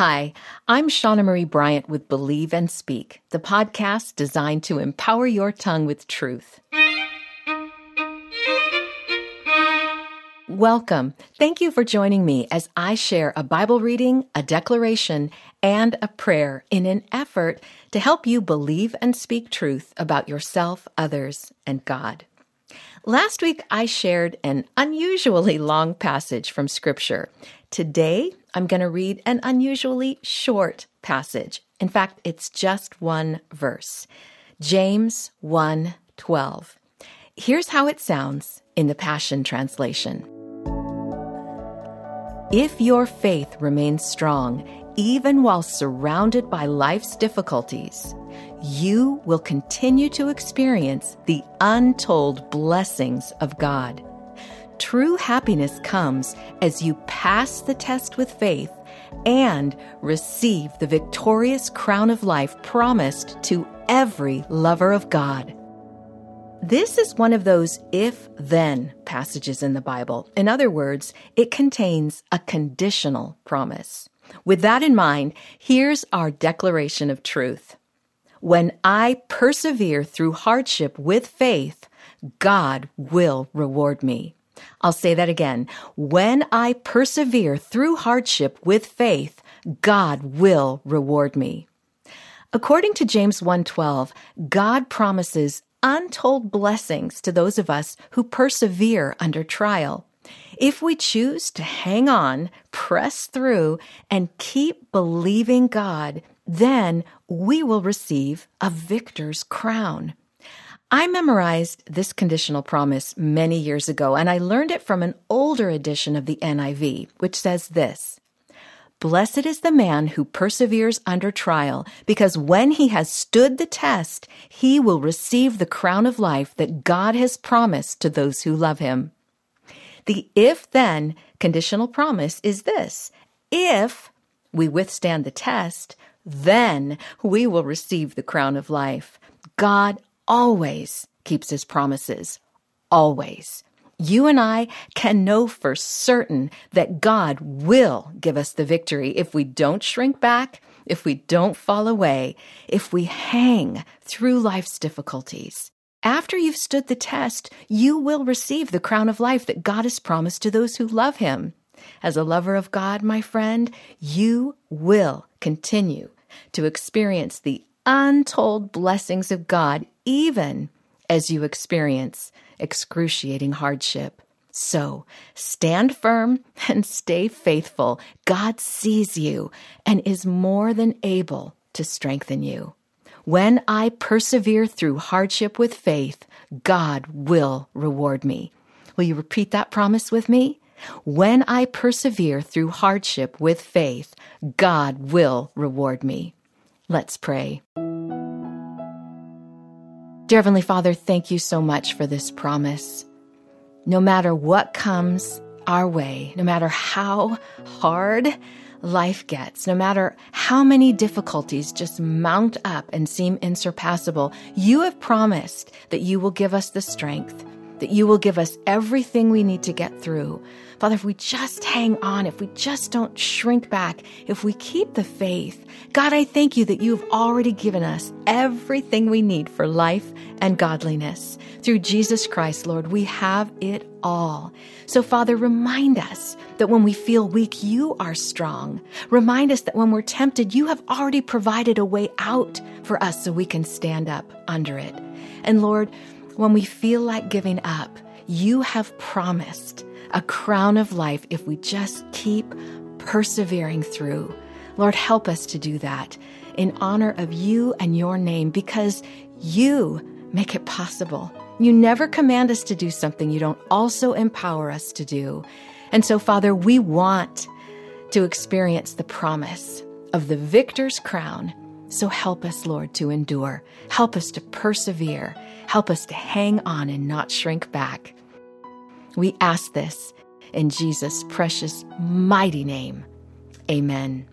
Hi, I'm Shauna Marie Bryant with Believe and Speak, the podcast designed to empower your tongue with truth. Welcome. Thank you for joining me as I share a Bible reading, a declaration, and a prayer in an effort to help you believe and speak truth about yourself, others, and God. Last week, I shared an unusually long passage from Scripture. Today, I'm going to read an unusually short passage. In fact, it's just one verse. James 1:12. Here's how it sounds in the Passion translation. If your faith remains strong, even while surrounded by life's difficulties, you will continue to experience the untold blessings of God. True happiness comes as you pass the test with faith and receive the victorious crown of life promised to every lover of God. This is one of those if then passages in the Bible. In other words, it contains a conditional promise. With that in mind, here's our declaration of truth. When I persevere through hardship with faith, God will reward me. I'll say that again. When I persevere through hardship with faith, God will reward me. According to James 1:12, God promises untold blessings to those of us who persevere under trial. If we choose to hang on, press through, and keep believing God, then we will receive a victor's crown. I memorized this conditional promise many years ago, and I learned it from an older edition of the NIV, which says this Blessed is the man who perseveres under trial, because when he has stood the test, he will receive the crown of life that God has promised to those who love him. The if then conditional promise is this if we withstand the test, then we will receive the crown of life. God always keeps his promises. Always. You and I can know for certain that God will give us the victory if we don't shrink back, if we don't fall away, if we hang through life's difficulties. After you've stood the test, you will receive the crown of life that God has promised to those who love Him. As a lover of God, my friend, you will continue to experience the untold blessings of God even as you experience excruciating hardship. So stand firm and stay faithful. God sees you and is more than able to strengthen you. When I persevere through hardship with faith, God will reward me. Will you repeat that promise with me? When I persevere through hardship with faith, God will reward me. Let's pray. Dear Heavenly Father, thank you so much for this promise. No matter what comes our way, no matter how hard life gets, no matter how many difficulties just mount up and seem insurpassable, you have promised that you will give us the strength, that you will give us everything we need to get through. Father, if we just hang on, if we just don't shrink back, if we keep the faith, God, I thank you that you've already given us everything we need for life and godliness. Through Jesus Christ, Lord, we have it all. So, Father, remind us that when we feel weak, you are strong. Remind us that when we're tempted, you have already provided a way out for us so we can stand up under it. And Lord, when we feel like giving up, you have promised a crown of life if we just keep persevering through. Lord, help us to do that in honor of you and your name because you make it possible. You never command us to do something you don't also empower us to do. And so, Father, we want to experience the promise of the victor's crown. So help us, Lord, to endure. Help us to persevere. Help us to hang on and not shrink back. We ask this in Jesus' precious, mighty name. Amen.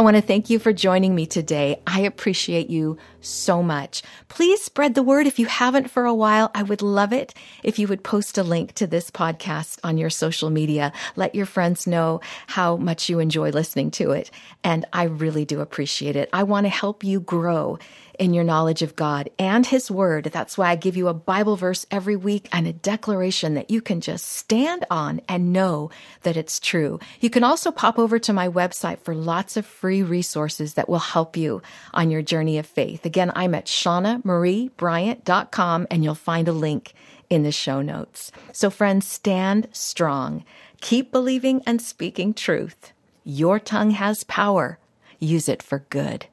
I want to thank you for joining me today. I appreciate you so much. Please spread the word if you haven't for a while. I would love it if you would post a link to this podcast on your social media. Let your friends know how much you enjoy listening to it. And I really do appreciate it. I want to help you grow in your knowledge of God and His Word. That's why I give you a Bible verse every week and a declaration that you can just stand on and know that it's true. You can also pop over to my website for lots of free resources that will help you on your journey of faith. Again, I'm at shaunamariebryant.com and you'll find a link in the show notes. So, friends, stand strong. Keep believing and speaking truth. Your tongue has power. Use it for good.